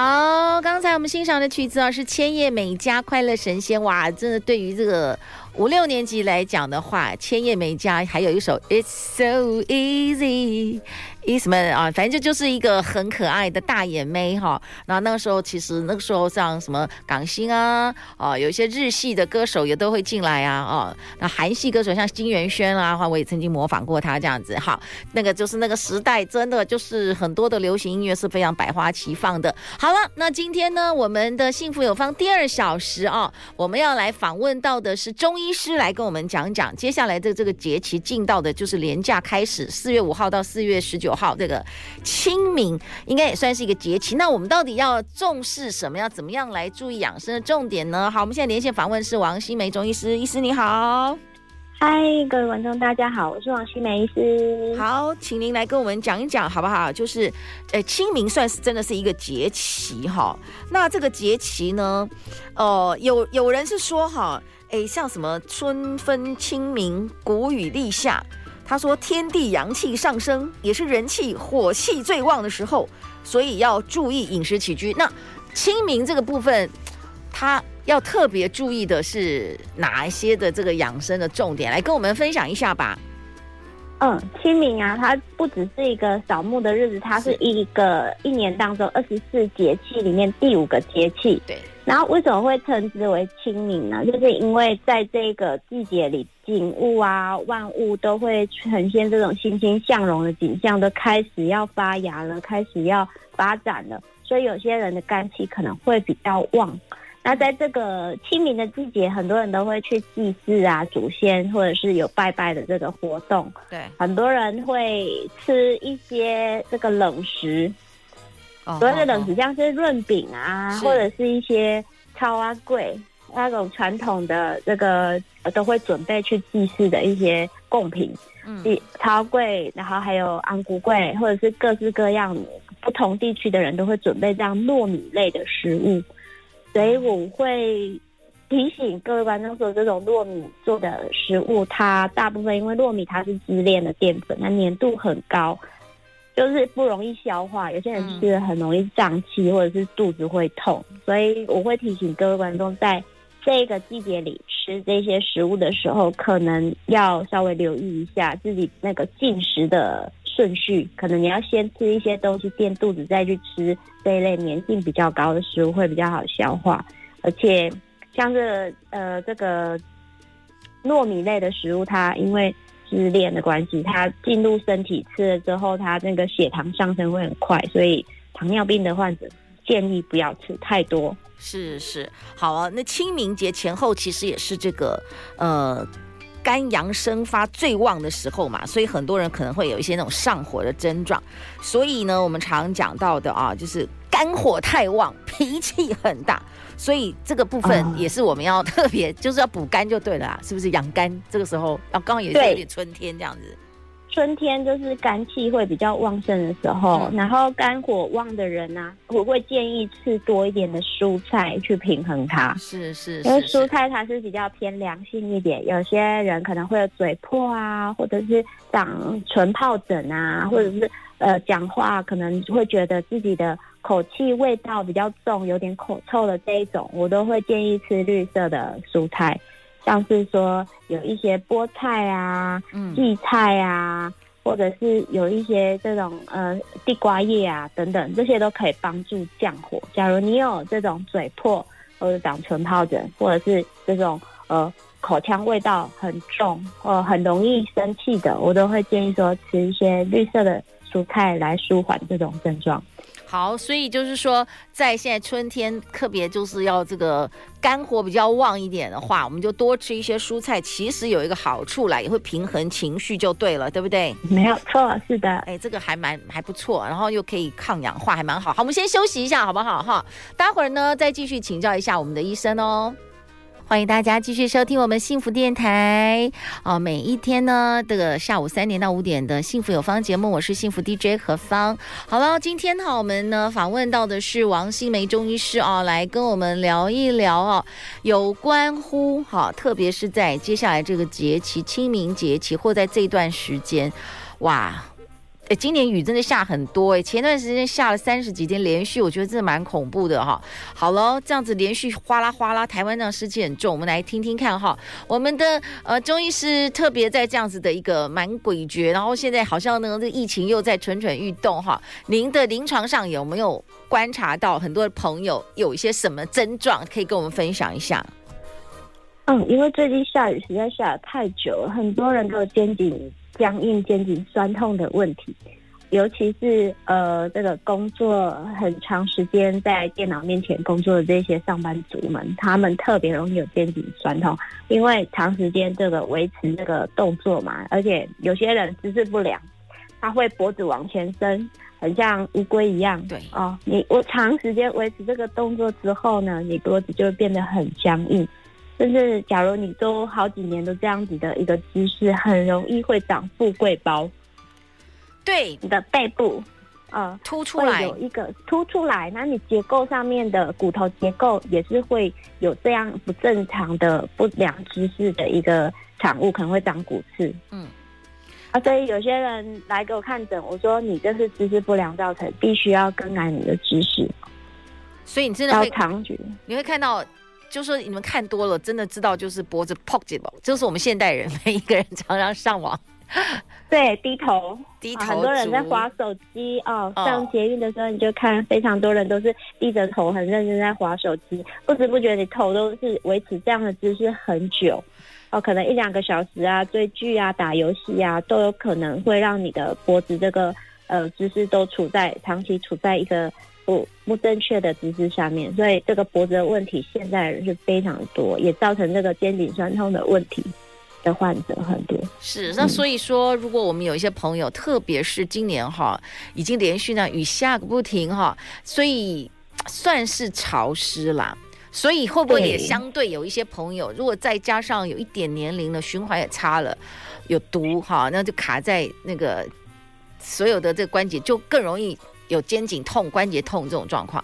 好，刚才我们欣赏的曲子啊，是千叶美嘉《快乐神仙》哇，真的对于这个五六年级来讲的话，千叶美嘉还有一首《It's So Easy》。伊什么啊？反正就就是一个很可爱的大眼妹哈。那那个时候其实那个时候像什么港星啊，哦，有一些日系的歌手也都会进来啊，哦，那韩系歌手像金元萱啊，话我也曾经模仿过他这样子哈。那个就是那个时代，真的就是很多的流行音乐是非常百花齐放的。好了，那今天呢，我们的幸福有方第二小时啊，我们要来访问到的是中医师来跟我们讲讲接下来的这个节气进到的就是连假开始，四月五号到四月十九号。好，这个清明应该也算是一个节气。那我们到底要重视什么？要怎么样来注意养生的重点呢？好，我们现在连线访问是王新梅中医师，医师你好。嗨，各位观众大家好，我是王希梅医师。好，请您来跟我们讲一讲好不好？就是，呃，清明算是真的是一个节气哈。那这个节气呢，呃，有有人是说哈，哎，像什么春分、清明、谷雨立夏。他说：“天地阳气上升，也是人气火气最旺的时候，所以要注意饮食起居。那清明这个部分，他要特别注意的是哪一些的这个养生的重点？来跟我们分享一下吧。”嗯，清明啊，它不只是一个扫墓的日子，它是一个一年当中二十四节气里面第五个节气。对。然后为什么会称之为清明呢？就是因为在这个季节里，景物啊，万物都会呈现这种欣欣向荣的景象，都开始要发芽了，开始要发展了，所以有些人的肝气可能会比较旺。那在这个清明的季节，很多人都会去祭祀啊，祖先或者是有拜拜的这个活动。对，很多人会吃一些这个冷食，所谓的冷食像是润饼啊，或者是一些草仔粿那种传统的这个都会准备去祭祀的一些贡品。嗯，草仔粿，然后还有红龟粿，或者是各式各样不同地区的人都会准备这样糯米类的食物。所以我会提醒各位观众说，这种糯米做的食物，它大部分因为糯米它是支链的淀粉，它粘度很高，就是不容易消化。有些人吃了很容易胀气，或者是肚子会痛。所以我会提醒各位观众，在这个季节里吃这些食物的时候，可能要稍微留意一下自己那个进食的顺序，可能你要先吃一些东西垫肚子，再去吃这一类粘性比较高的食物，会比较好消化。而且像这、呃这个糯米类的食物，它因为支链的关系，它进入身体吃了之后，它那个血糖上升会很快，所以糖尿病的患者建议不要吃太多。是是，好啊。那清明节前后其实也是这个呃。肝阳生发最旺的时候嘛，所以很多人可能会有一些那种上火的症状。所以呢，我们常讲到的啊，就是肝火太旺，脾气很大。所以这个部分也是我们要特别，就是要补肝就对了啊，是不是？养肝这个时候，要刚好也是有点春天这样子。春天就是肝气会比较旺盛的时候，嗯、然后肝火旺的人呢、啊，我会建议吃多一点的蔬菜去平衡它。是是，是，因为蔬菜它是比较偏凉性一点，有些人可能会有嘴破啊，或者是长唇疱疹啊，嗯、或者是呃讲话可能会觉得自己的口气味道比较重，有点口臭的这一种，我都会建议吃绿色的蔬菜。像是说有一些菠菜啊、荠菜啊，或者是有一些这种呃地瓜叶啊等等，这些都可以帮助降火。假如你有这种嘴破或者长唇疱疹，或者是这种呃口腔味道很重或很容易生气的，我都会建议说吃一些绿色的蔬菜来舒缓这种症状。好，所以就是说，在现在春天，特别就是要这个肝火比较旺一点的话，我们就多吃一些蔬菜。其实有一个好处啦，也会平衡情绪，就对了，对不对？没有错，是的。哎，这个还蛮还不错，然后又可以抗氧化，还蛮好。好，我们先休息一下，好不好？哈，待会儿呢再继续请教一下我们的医生哦。欢迎大家继续收听我们幸福电台哦，每一天呢，的下午三点到五点的幸福有方节目，我是幸福 DJ 何芳。好了，今天哈，我们呢访问到的是王新梅中医师哦，来跟我们聊一聊哦，有关乎哈，特别是在接下来这个节气清明节气，或在这段时间，哇。哎，今年雨真的下很多哎，前段时间下了三十几天连续，我觉得真的蛮恐怖的哈。好了，这样子连续哗啦哗啦，台湾这样湿气很重，我们来听听看哈。我们的呃中医师特别在这样子的一个蛮诡谲，然后现在好像呢这个疫情又在蠢蠢欲动哈。您的临床上有没有观察到很多朋友有一些什么症状，可以跟我们分享一下？嗯，因为最近下雨实在下得太久了，很多人都肩颈。僵硬、肩颈酸痛的问题，尤其是呃，这个工作很长时间在电脑面前工作的这些上班族们，他们特别容易有肩颈酸痛，因为长时间这个维持这个动作嘛，而且有些人姿势不良，他会脖子往前伸，很像乌龟一样。对哦，你我长时间维持这个动作之后呢，你脖子就会变得很僵硬。甚至，假如你都好几年都这样子的一个姿势，很容易会长富贵包。对，你的背部，呃，凸出来有一个凸出来，那你结构上面的骨头结构也是会有这样不正常的不良姿势的一个产物，可能会长骨刺。嗯，啊，所以有些人来给我看诊，我说你这是姿势不良造成，必须要更改你的姿势。所以你真的会你会看到。就是你们看多了，真的知道就是脖子 pocketable，就是我们现代人每一个人常常上网，对，低头低头、啊，很多人在划手机哦。上捷运的时候，你就看非常多人都是低着头，很认真在划手机，不知不觉你头都是维持这样的姿势很久哦，可能一两个小时啊，追剧啊，打游戏啊，都有可能会让你的脖子这个呃姿势都处在长期处在一个。不不正确的姿势下面，所以这个脖子的问题现在是非常多，也造成这个肩颈酸痛的问题的患者很多。是，那所以说，如果我们有一些朋友，嗯、特别是今年哈，已经连续呢雨下个不停哈，所以算是潮湿啦。所以会不会也相对有一些朋友，如果再加上有一点年龄了，循环也差了，有毒哈，那就卡在那个所有的这个关节，就更容易。有肩颈痛、关节痛这种状况，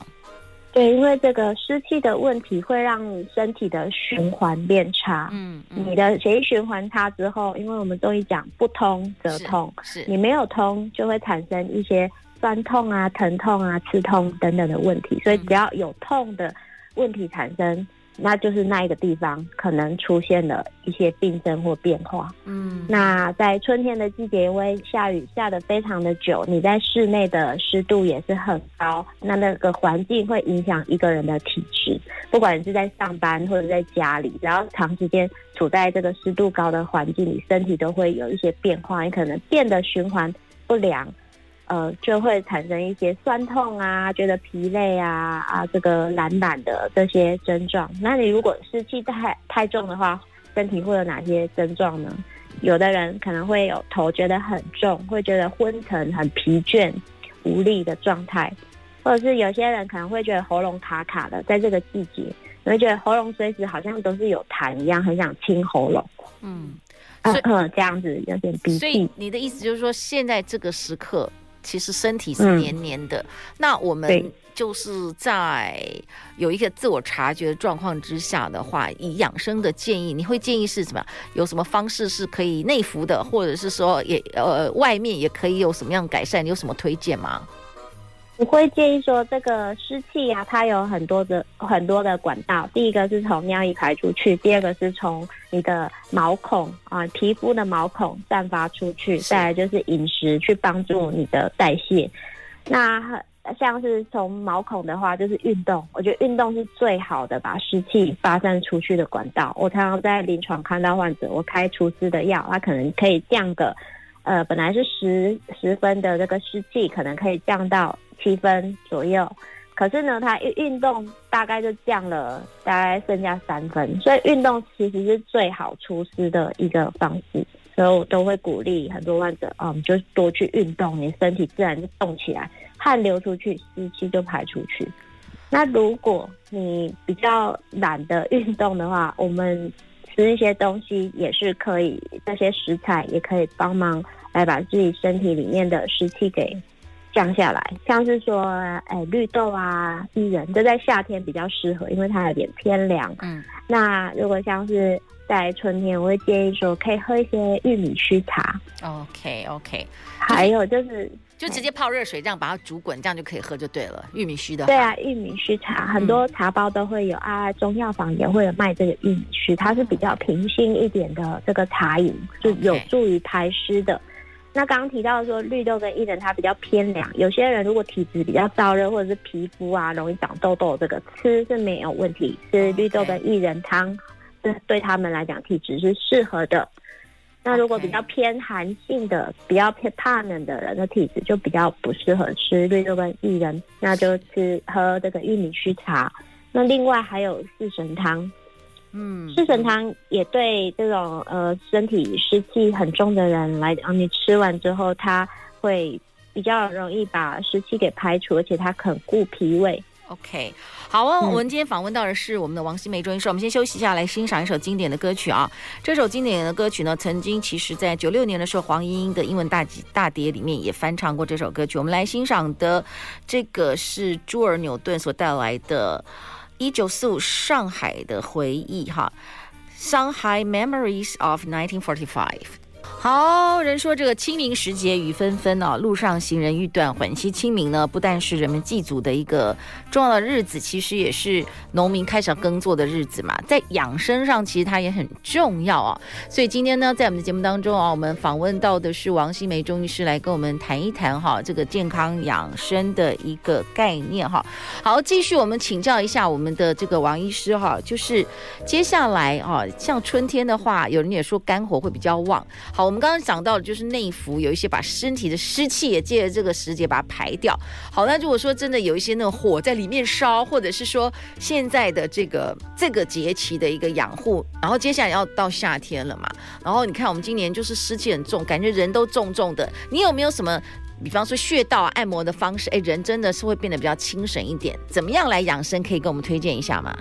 对，因为这个湿气的问题会让身体的循环变差。嗯，嗯，你的血液循环差之后，因为我们中医讲不通则痛，是，是。你没有通就会产生一些酸痛啊、疼痛啊、刺痛等等的问题，所以只要有痛的问题产生。那就是那一个地方可能出现了一些病症或变化。嗯，那在春天的季节，因为下雨下得非常的久，你在室内的湿度也是很高，那那个环境会影响一个人的体质。不管是在上班或者在家里，只要长时间处在这个湿度高的环境里，身体都会有一些变化，你可能变得循环不良。呃，就会产生一些酸痛啊，觉得疲累啊啊，这个懒懒的这些症状。那你如果湿气太太重的话，身体会有哪些症状呢？有的人可能会有头觉得很重，会觉得昏沉、很疲倦、无力的状态，或者是有些人可能会觉得喉咙卡卡的，在这个季节，你会觉得喉咙随时好像都是有痰一样，很想清喉咙。嗯，所以、呃、这样子有点鼻涕。所以你的意思就是说，现在这个时刻。其实身体是黏黏的，嗯，那我们就是在有一个自我察觉的状况之下的话，以养生的建议，你会建议是什么？有什么方式是可以内服的，或者是说也呃外面也可以有什么样改善？你有什么推荐吗？我会建议说，这个湿气啊，它有很多的很多的管道。第一个是从尿液排出去，第二个是从你的毛孔啊，皮肤的毛孔散发出去，再来就是饮食去帮助你的代谢。那像是从毛孔的话，就是运动。我觉得运动是最好的把湿气发散出去的管道。我常常在临床看到患者，我开除湿的药，它可能可以降个。呃，本来是十十分的这个湿气，可能可以降到七分左右。可是呢，他一运动大概就降了，大概剩下三分。所以运动其实是最好除湿的一个方式。所以我都会鼓励很多患者，嗯，就多去运动，你身体自然就动起来，汗流出去，湿气就排出去。那如果你比较懒得运动的话，我们吃一些东西也是可以，这些食材也可以帮忙来把自己身体里面的湿气给。降下来，像是说，哎，绿豆啊、薏仁，这在夏天比较适合，因为它有点偏凉。嗯，那如果像是在春天，我会建议说，可以喝一些玉米须茶。OK OK，还有就是，就直接泡热水，这样把它煮滚，这样就可以喝就对了。玉米须的。对啊，玉米须茶很多茶包都会有啊，中药房也会有卖这个玉米须，它是比较平心一点的这个茶饮，就有助于排湿的。那刚刚提到说绿豆跟薏仁它比较偏凉，有些人如果体质比较燥热或者是皮肤啊容易长痘痘，这个吃是没有问题，吃绿豆跟薏仁汤，这对他们来讲体质是适合的。那如果比较偏寒性的、比较偏怕冷的人的体质就比较不适合吃绿豆跟薏仁，那就吃喝这个玉米须茶。那另外还有四神汤。嗯，四神汤也对这种呃身体湿气很重的人来讲，你吃完之后，它会比较容易把湿气给排除，而且它很固脾胃。OK，好啊，嗯、我们今天访问到的是我们的王心梅中医师，我们先休息一下，来欣赏一首经典的歌曲啊。这首经典的歌曲呢，曾经其实在九六年的时候，黄莺莺的英文大集大碟里面也翻唱过这首歌曲。我们来欣赏的这个是朱尔纽顿所带来的。一九四五上海的回忆，哈，Shanghai Memories of 1945。好，人说这个清明时节雨纷纷啊，路上行人欲断魂。其实清明呢，不但是人们祭祖的一个重要的日子，其实也是农民开始耕作的日子嘛。在养生上，其实它也很重要啊。所以今天呢，在我们的节目当中啊，我们访问到的是王新梅中医师来跟我们谈一谈哈，这个健康养生的一个概念哈。好，继续我们请教一下我们的这个王医师哈，就是接下来啊，像春天的话，有人也说肝火会比较旺。好。我们刚刚讲到的就是内服，有一些把身体的湿气也借着这个时节把它排掉。好，那如果说真的有一些那种火在里面烧，或者是说现在的这个这个节气的一个养护，然后接下来要到夏天了嘛，然后你看我们今年就是湿气很重，感觉人都重重的。你有没有什么，比方说穴道按摩的方式，哎，人真的是会变得比较精神一点？怎么样来养生？可以跟我们推荐一下吗？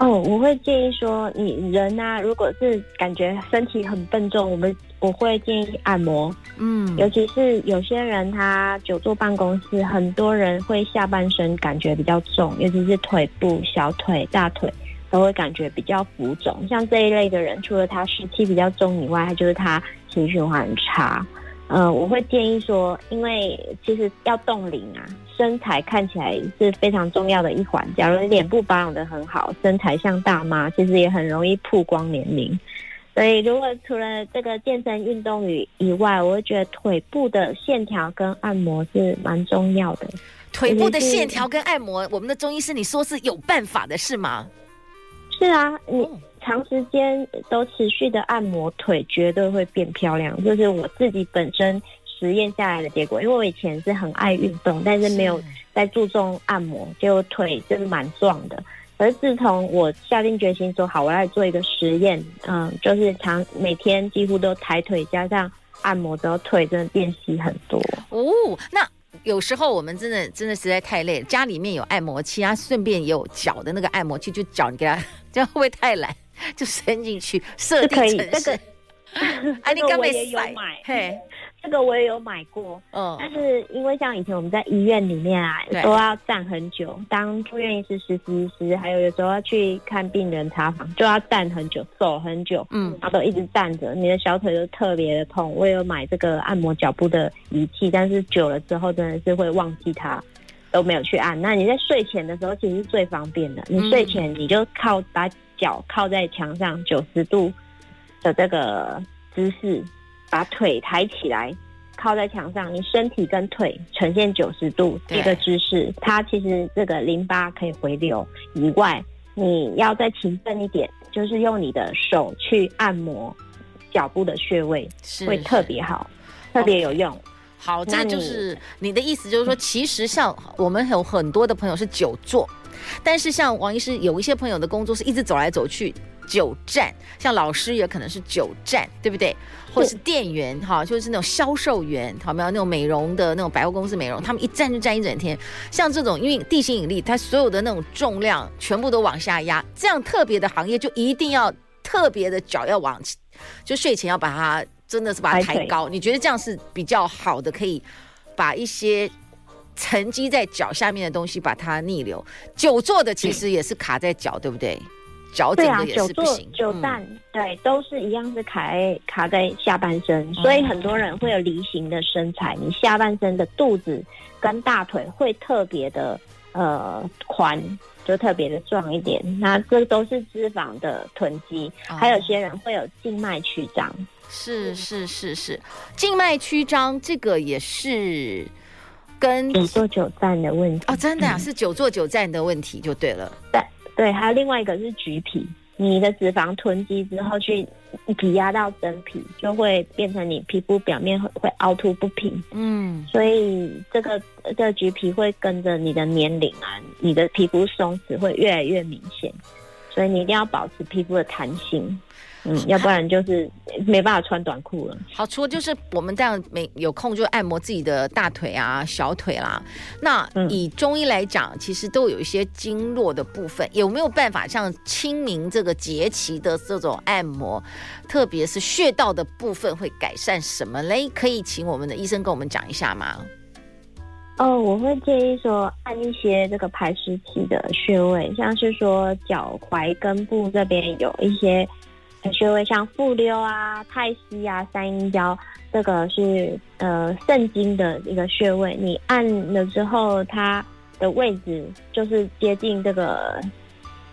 哦，我会建议说，你人啊，如果是感觉身体很笨重，我们我会建议按摩。嗯，尤其是有些人他久坐办公室，很多人会下半身感觉比较重，尤其是腿部、小腿、大腿都会感觉比较浮肿。像这一类的人，除了他湿气比较重以外，他就是他心循环很差。嗯、呃，我会建议说，因为其实要冻龄啊。身材看起来是非常重要的一环。假如你脸部保养的很好，身材像大妈，其实也很容易曝光年龄。所以，如果除了这个健身运动以以外，我会觉得腿部的线条跟按摩是蛮重要的。腿部的线条跟按摩，我们的中医师你说是有办法的，是吗？是啊，你长时间都持续的按摩腿，绝对会变漂亮。就是我自己本身。实验下来的结果，因为我以前是很爱运动，但是没有在注重按摩，结果腿就是蛮壮的。而自从我下定决心说好，我要做一个实验，嗯，就是常每天几乎都抬腿加上按摩之后，腿真的变细很多。哦，那有时候我们真的真的实在太累了，家里面有按摩器啊，顺便也有脚的那个按摩器，就脚你给它，这样会不会太懒？就伸进去设定程式。啊，你刚也有买，嘿。这个我也有买过，嗯，但是因为像以前我们在医院里面啊，都要站很久，当住院医师、实习医师，还有有时候要去看病人查房，就要站很久，走很久，嗯，然后都一直站着，你的小腿就特别的痛。我也有买这个按摩脚部的仪器，但是久了之后真的是会忘记它，都没有去按。那你在睡前的时候其实是最方便的，你睡前你就靠把脚靠在墙上九十度的这个姿势。把腿抬起来，靠在墙上，你身体跟腿呈现九十度这个姿势，它其实这个淋巴可以回流。以外，你要再勤奋一点，就是用你的手去按摩脚部的穴位，是会特别好，特别有用。好，这就是你的意思，就是说，其实像我们有很多的朋友是久坐，但是像王医师有一些朋友的工作是一直走来走去。久站，像老师也可能是久站，对不对？或者是店员哈，就是那种销售员，好没有那种美容的那种百货公司美容，他们一站就站一整天。像这种，因为地心引力，它所有的那种重量全部都往下压，这样特别的行业就一定要特别的脚要往，就睡前要把它真的是把它抬高。你觉得这样是比较好的，可以把一些沉积在脚下面的东西把它逆流。久坐的其实也是卡在脚，对不对？对啊，久坐久站，嗯、对，都是一样是卡在卡在下半身，嗯、所以很多人会有梨形的身材，你下半身的肚子跟大腿会特别的呃宽，就特别的壮一点。那这都是脂肪的囤积，哦、还有些人会有静脉曲张，是是是是，静脉曲张这个也是跟久坐久站的问题哦，真的啊，嗯、是久坐久站的问题就对了，对。对，还有另外一个是橘皮，你的脂肪囤积之后去挤压到真皮，就会变成你皮肤表面会会凹凸不平。嗯，所以这个这个橘皮会跟着你的年龄啊，你的皮肤松弛会越来越明显，所以你一定要保持皮肤的弹性。嗯，要不然就是没办法穿短裤了。好，除了就是我们这样没有空就按摩自己的大腿啊、小腿啦。那以中医来讲，其实都有一些经络的部分，有没有办法像清明这个节气的这种按摩，特别是穴道的部分会改善什么嘞？可以请我们的医生跟我们讲一下吗？哦，我会建议说按一些这个排湿气的穴位，像是说脚踝根部这边有一些。穴位像复溜啊、太溪啊、三阴交，这个是呃肾经的一个穴位。你按了之后，它的位置就是接近这个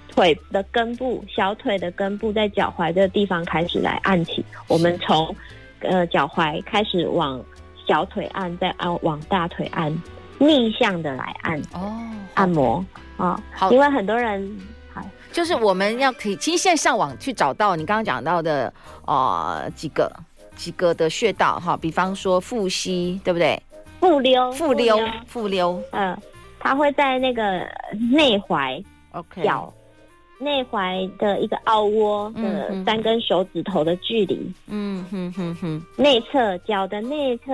腿的根部，小腿的根部，在脚踝这个地方开始来按起。我们从呃脚踝开始往小腿按，再按往大腿按，逆向的来按哦，按摩啊，因为很多人。就是我们要可以，其实现在上网去找到你刚刚讲到的，呃，几个几个的穴道哈，比方说腹溪，对不对？腹溜，腹溜，腹溜，嗯，它会在那个内踝，OK，脚内踝的一个凹窝的三根手指头的距离，嗯哼哼哼，内侧脚的内侧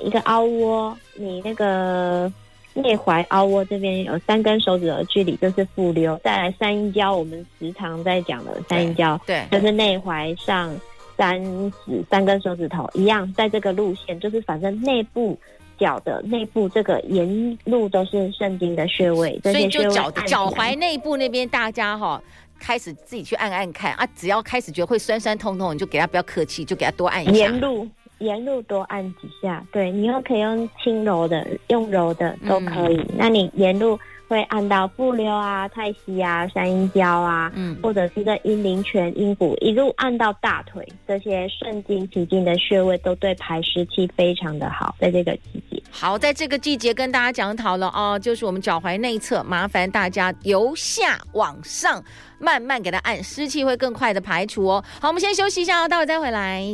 一个凹窝，你那个。内踝凹窝这边有三根手指的距离，就是复溜。再来三阴交，我们时常在讲的三阴交，对，就是内踝上三指三根手指头一样，在这个路线，就是反正内部脚的内部这个沿路都是肾经的穴位，所以就脚脚踝内部那边，大家哈开始自己去按按看啊，只要开始觉得会酸酸痛痛，你就给他不要客气，就给他多按一下。沿路。沿路多按几下，对，你又可以用轻柔的，用柔的都可以。嗯、那你沿路会按到复溜啊、太溪啊、三阴交啊，嗯，或者是在阴陵泉、阴谷一路按到大腿，这些肾经、脾经的穴位都对排湿气非常的好，在这个季节。好，在这个季节跟大家讲讨了哦，就是我们脚踝内侧，麻烦大家由下往上慢慢给它按，湿气会更快的排除哦。好，我们先休息一下哦，待会再回来。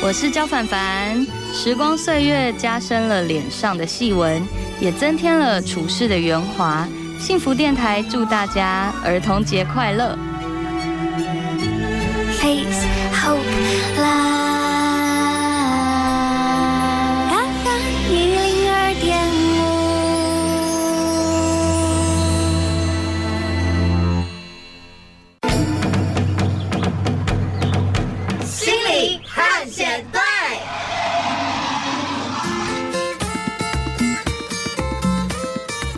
我是焦凡凡，时光岁月加深了脸上的细纹，也增添了处事的圆滑。幸福电台祝大家儿童节快乐。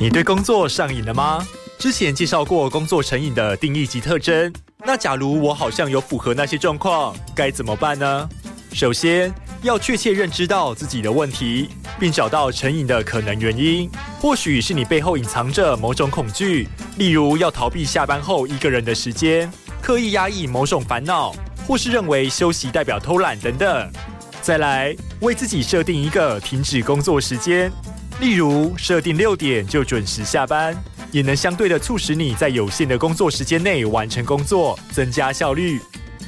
你对工作上瘾了吗？之前介绍过工作成瘾的定义及特征。那假如我好像有符合那些状况，该怎么办呢？首先要确切认知到自己的问题，并找到成瘾的可能原因。或许是你背后隐藏着某种恐惧，例如要逃避下班后一个人的时间，刻意压抑某种烦恼，或是认为休息代表偷懒等等。再来，为自己设定一个停止工作时间。例如，设定六点就准时下班，也能相对的促使你在有限的工作时间内完成工作，增加效率。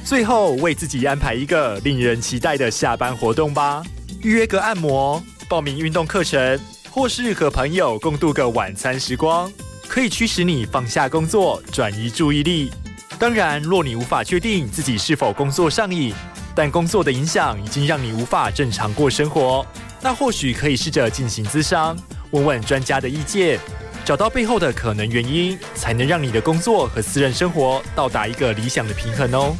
最后，为自己安排一个令人期待的下班活动吧，预约个按摩，报名运动课程，或是和朋友共度个晚餐时光，可以驱使你放下工作，转移注意力。当然，若你无法确定自己是否工作上瘾，但工作的影响已经让你无法正常过生活，那或许可以试着进行咨商，问问专家的意见，找到背后的可能原因，才能让你的工作和私人生活到达一个理想的平衡哦。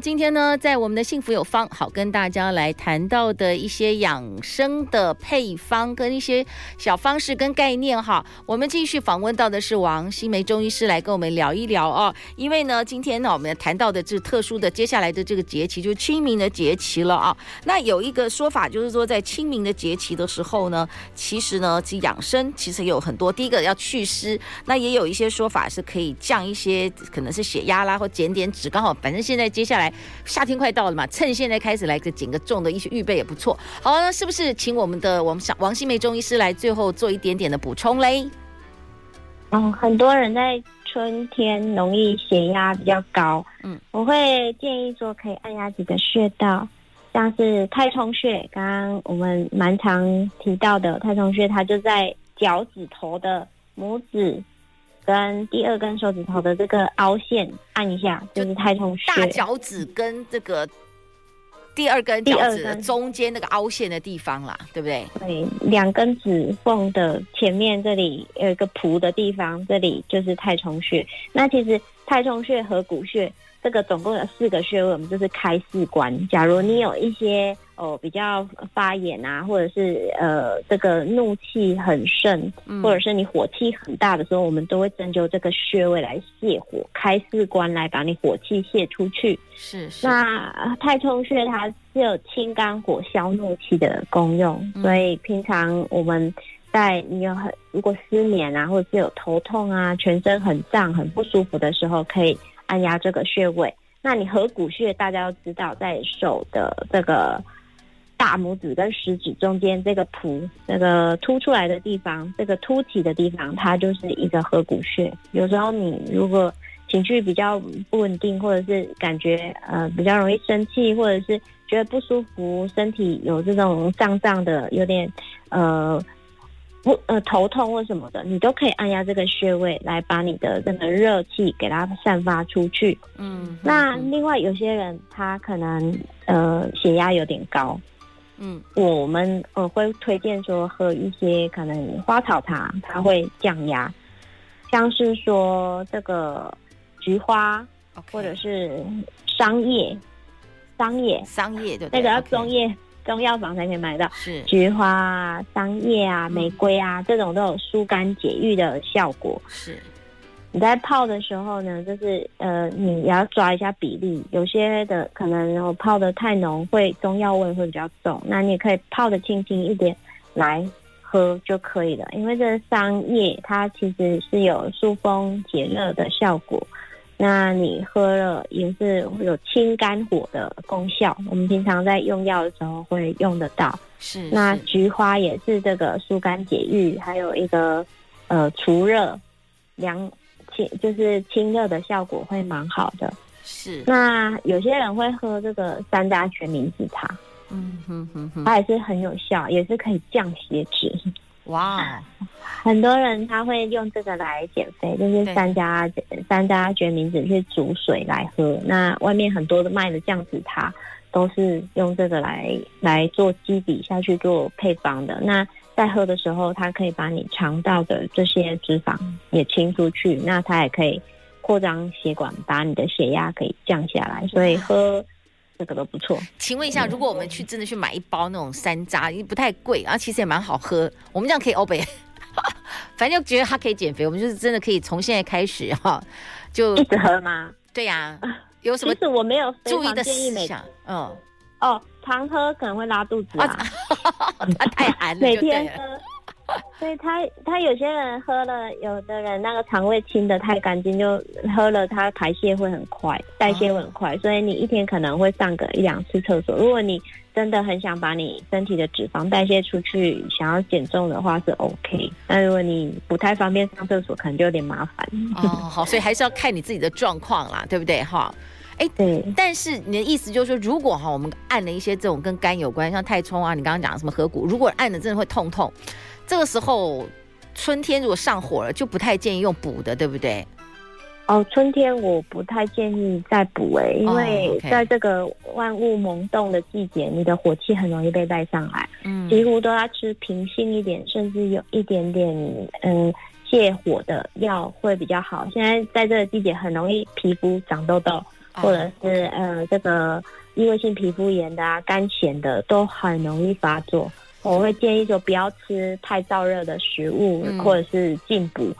今天呢，在我们的幸福有方，好跟大家来谈到的一些养生的配方跟一些小方式跟概念哈。我们继续访问到的是王新梅中医师来跟我们聊一聊哦。因为呢，今天呢，我们谈到的这特殊的接下来的这个节气就是清明的节气了啊。那有一个说法就是说，在清明的节气的时候呢，其实呢，其养生其实有很多。第一个要祛湿，那也有一些说法是可以降一些可能是血压啦，或减点脂。刚好，反正现在。接下来夏天快到了嘛，趁现在开始来个减个重的一些预备也不错。好，那是不是请我们的我们王心梅中医师来最后做一点点的补充嘞？嗯，很多人在春天容易血压比较高，嗯，我会建议说可以按压几个穴道，像是太冲穴，刚刚我们蛮常提到的太冲穴，它就在脚趾头的拇指。跟第二根手指头的这个凹陷按一下，就是太冲穴。大脚趾跟这个第二根脚趾的中间那个凹陷的地方啦，对不对？对，两根指缝的前面这里有一个蹼的地方，这里就是太冲穴。那其实太冲穴和骨穴。这个总共有四个穴位，我们就是开四关。假如你有一些哦比较发炎啊，或者是呃这个怒气很盛，嗯、或者是你火气很大的时候，我们都会针灸这个穴位来泻火，开四关来把你火气泄出去。是是。那太冲穴它是有清肝火、消怒气的功用，嗯、所以平常我们在你有很如果失眠啊，或者是有头痛啊，全身很胀很不舒服的时候，可以。按压这个穴位，那你合谷穴大家都知道，在手的这个大拇指跟食指中间这个蹼，这个凸出来的地方，这个凸起的地方，它就是一个合谷穴。有时候你如果情绪比较不稳定，或者是感觉呃比较容易生气，或者是觉得不舒服，身体有这种胀胀的，有点呃。不呃头痛或什么的，你都可以按压这个穴位来把你的这个热气给它散发出去。嗯，那另外有些人他可能呃血压有点高，嗯，我们呃会推荐说喝一些可能花草茶，它会降压，像是说这个菊花或者是桑叶，桑叶，桑叶对，那个要中叶。Okay. 中药房才可以买到，是菊花啊、桑叶啊、玫瑰啊，嗯、这种都有疏肝解郁的效果。是，你在泡的时候呢，就是呃，你也要抓一下比例，有些的可能我泡的太浓，会中药味会比较重，那你也可以泡的轻轻一点来喝就可以了。因为这桑叶它其实是有疏风解热的效果。那你喝了也是会有清肝火的功效，我们平常在用药的时候会用得到。是，那菊花也是这个疏肝解郁，还有一个呃除热、凉清，就是清热的效果会蛮好的。是，那有些人会喝这个山楂决明子茶，嗯哼哼哼，它也是很有效，也是可以降血脂。哇，很多人他会用这个来减肥，就是山楂山楂决明子去煮水来喝。那外面很多的卖的降脂茶都是用这个来来做基底下去做配方的。那在喝的时候，它可以把你肠道的这些脂肪也清出去，那它也可以扩张血管，把你的血压可以降下来。所以喝。这个都不错。请问一下，如果我们去真的去买一包那种山楂，也不太贵，然后其实也蛮好喝，我们这样可以欧北，反正就觉得它可以减肥，我们就是真的可以从现在开始哈，就一直喝吗？对呀、啊，有什么？其实我没有注意的建议，每嗯哦，常喝可能会拉肚子啊，啊太寒了，每天喝。所以他他有些人喝了，有的人那个肠胃清的太干净，就喝了它排泄会很快，代谢会很快，所以你一天可能会上个一两次厕所。如果你真的很想把你身体的脂肪代谢出去，想要减重的话是 OK。但如果你不太方便上厕所，可能就有点麻烦。哦，好，所以还是要看你自己的状况啦，对不对？哈，哎，对。但是你的意思就是说，如果哈我们按了一些这种跟肝有关，像太冲啊，你刚刚讲的什么合谷，如果按的真的会痛痛，这个时候春天如果上火了，就不太建议用补的，对不对？哦，春天我不太建议再补诶，因为在这个万物萌动的季节，你的火气很容易被带上来，嗯，几乎都要吃平性一点，甚至有一点点嗯泻火的药会比较好。现在在这个季节很容易皮肤长痘痘，或者是呃这个异位性皮肤炎的啊、干癣的都很容易发作。我会建议就不要吃太燥热的食物，嗯、或者是进补。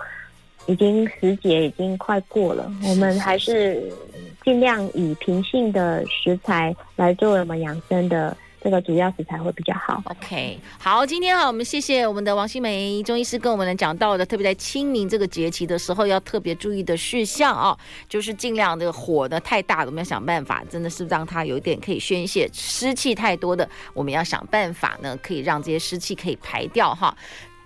已经时节已经快过了，我们还是尽量以平性的食材来作为我们养生的这个主要食材会比较好。OK，好，今天哈，我们谢谢我们的王新梅中医师跟我们来讲到的，特别在清明这个节气的时候要特别注意的事项啊，就是尽量这个火呢太大了，我们要想办法，真的是让它有一点可以宣泄；湿气太多的，我们要想办法呢，可以让这些湿气可以排掉哈。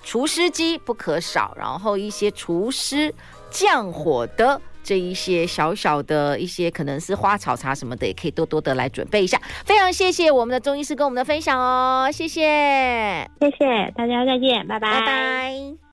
除湿机不可少，然后一些除湿降火的这一些小小的一些，可能是花草茶什么的，也可以多多的来准备一下。非常谢谢我们的中医师跟我们的分享哦，谢谢，谢谢大家，再见，拜拜，拜拜。